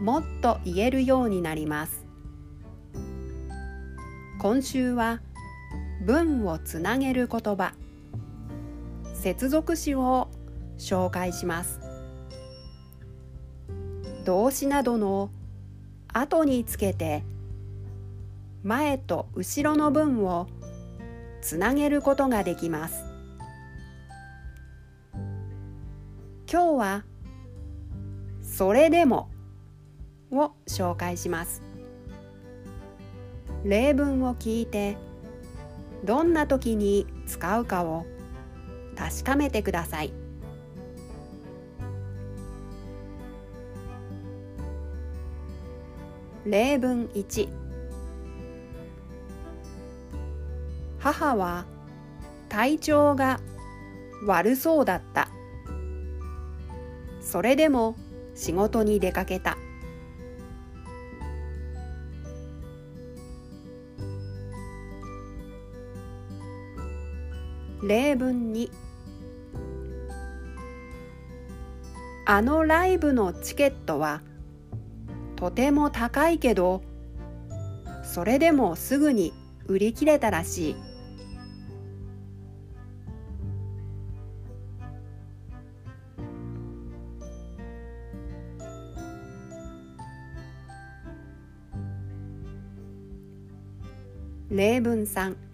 もっと言えるようになります。今週は文をつなげる言葉。接続詞を紹介します。動詞などの後につけて前と後ろの文をつなげることができます。今日はそれでもを紹介します。例文を聞いてどんな時に使うかを確かめてください。例文1母は体調が悪そうだった。それでも仕事に出かけた。例文にあのライブのチケットはとても高いけどそれでもすぐに売り切れたらしい。例文3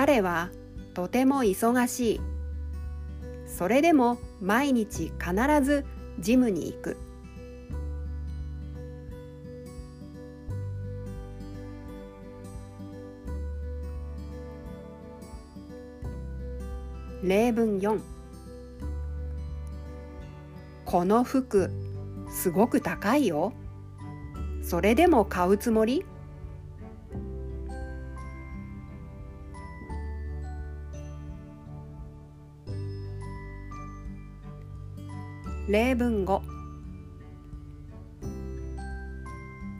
彼はとても忙しい。それでも毎日必ずジムに行く。例文4この服すごく高いよ。それでも買うつもり？例文5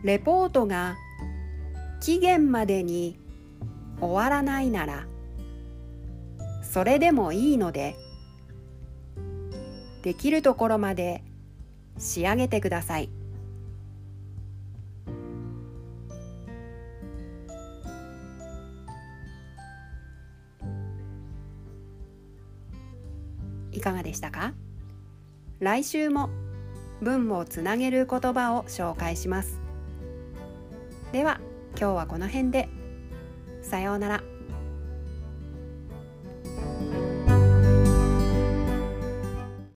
レポートが期限までに終わらないならそれでもいいのでできるところまで仕上げてください。いかがでしたか？来週も文をつなげる言葉を紹介しますでは今日はこの辺でさようなら。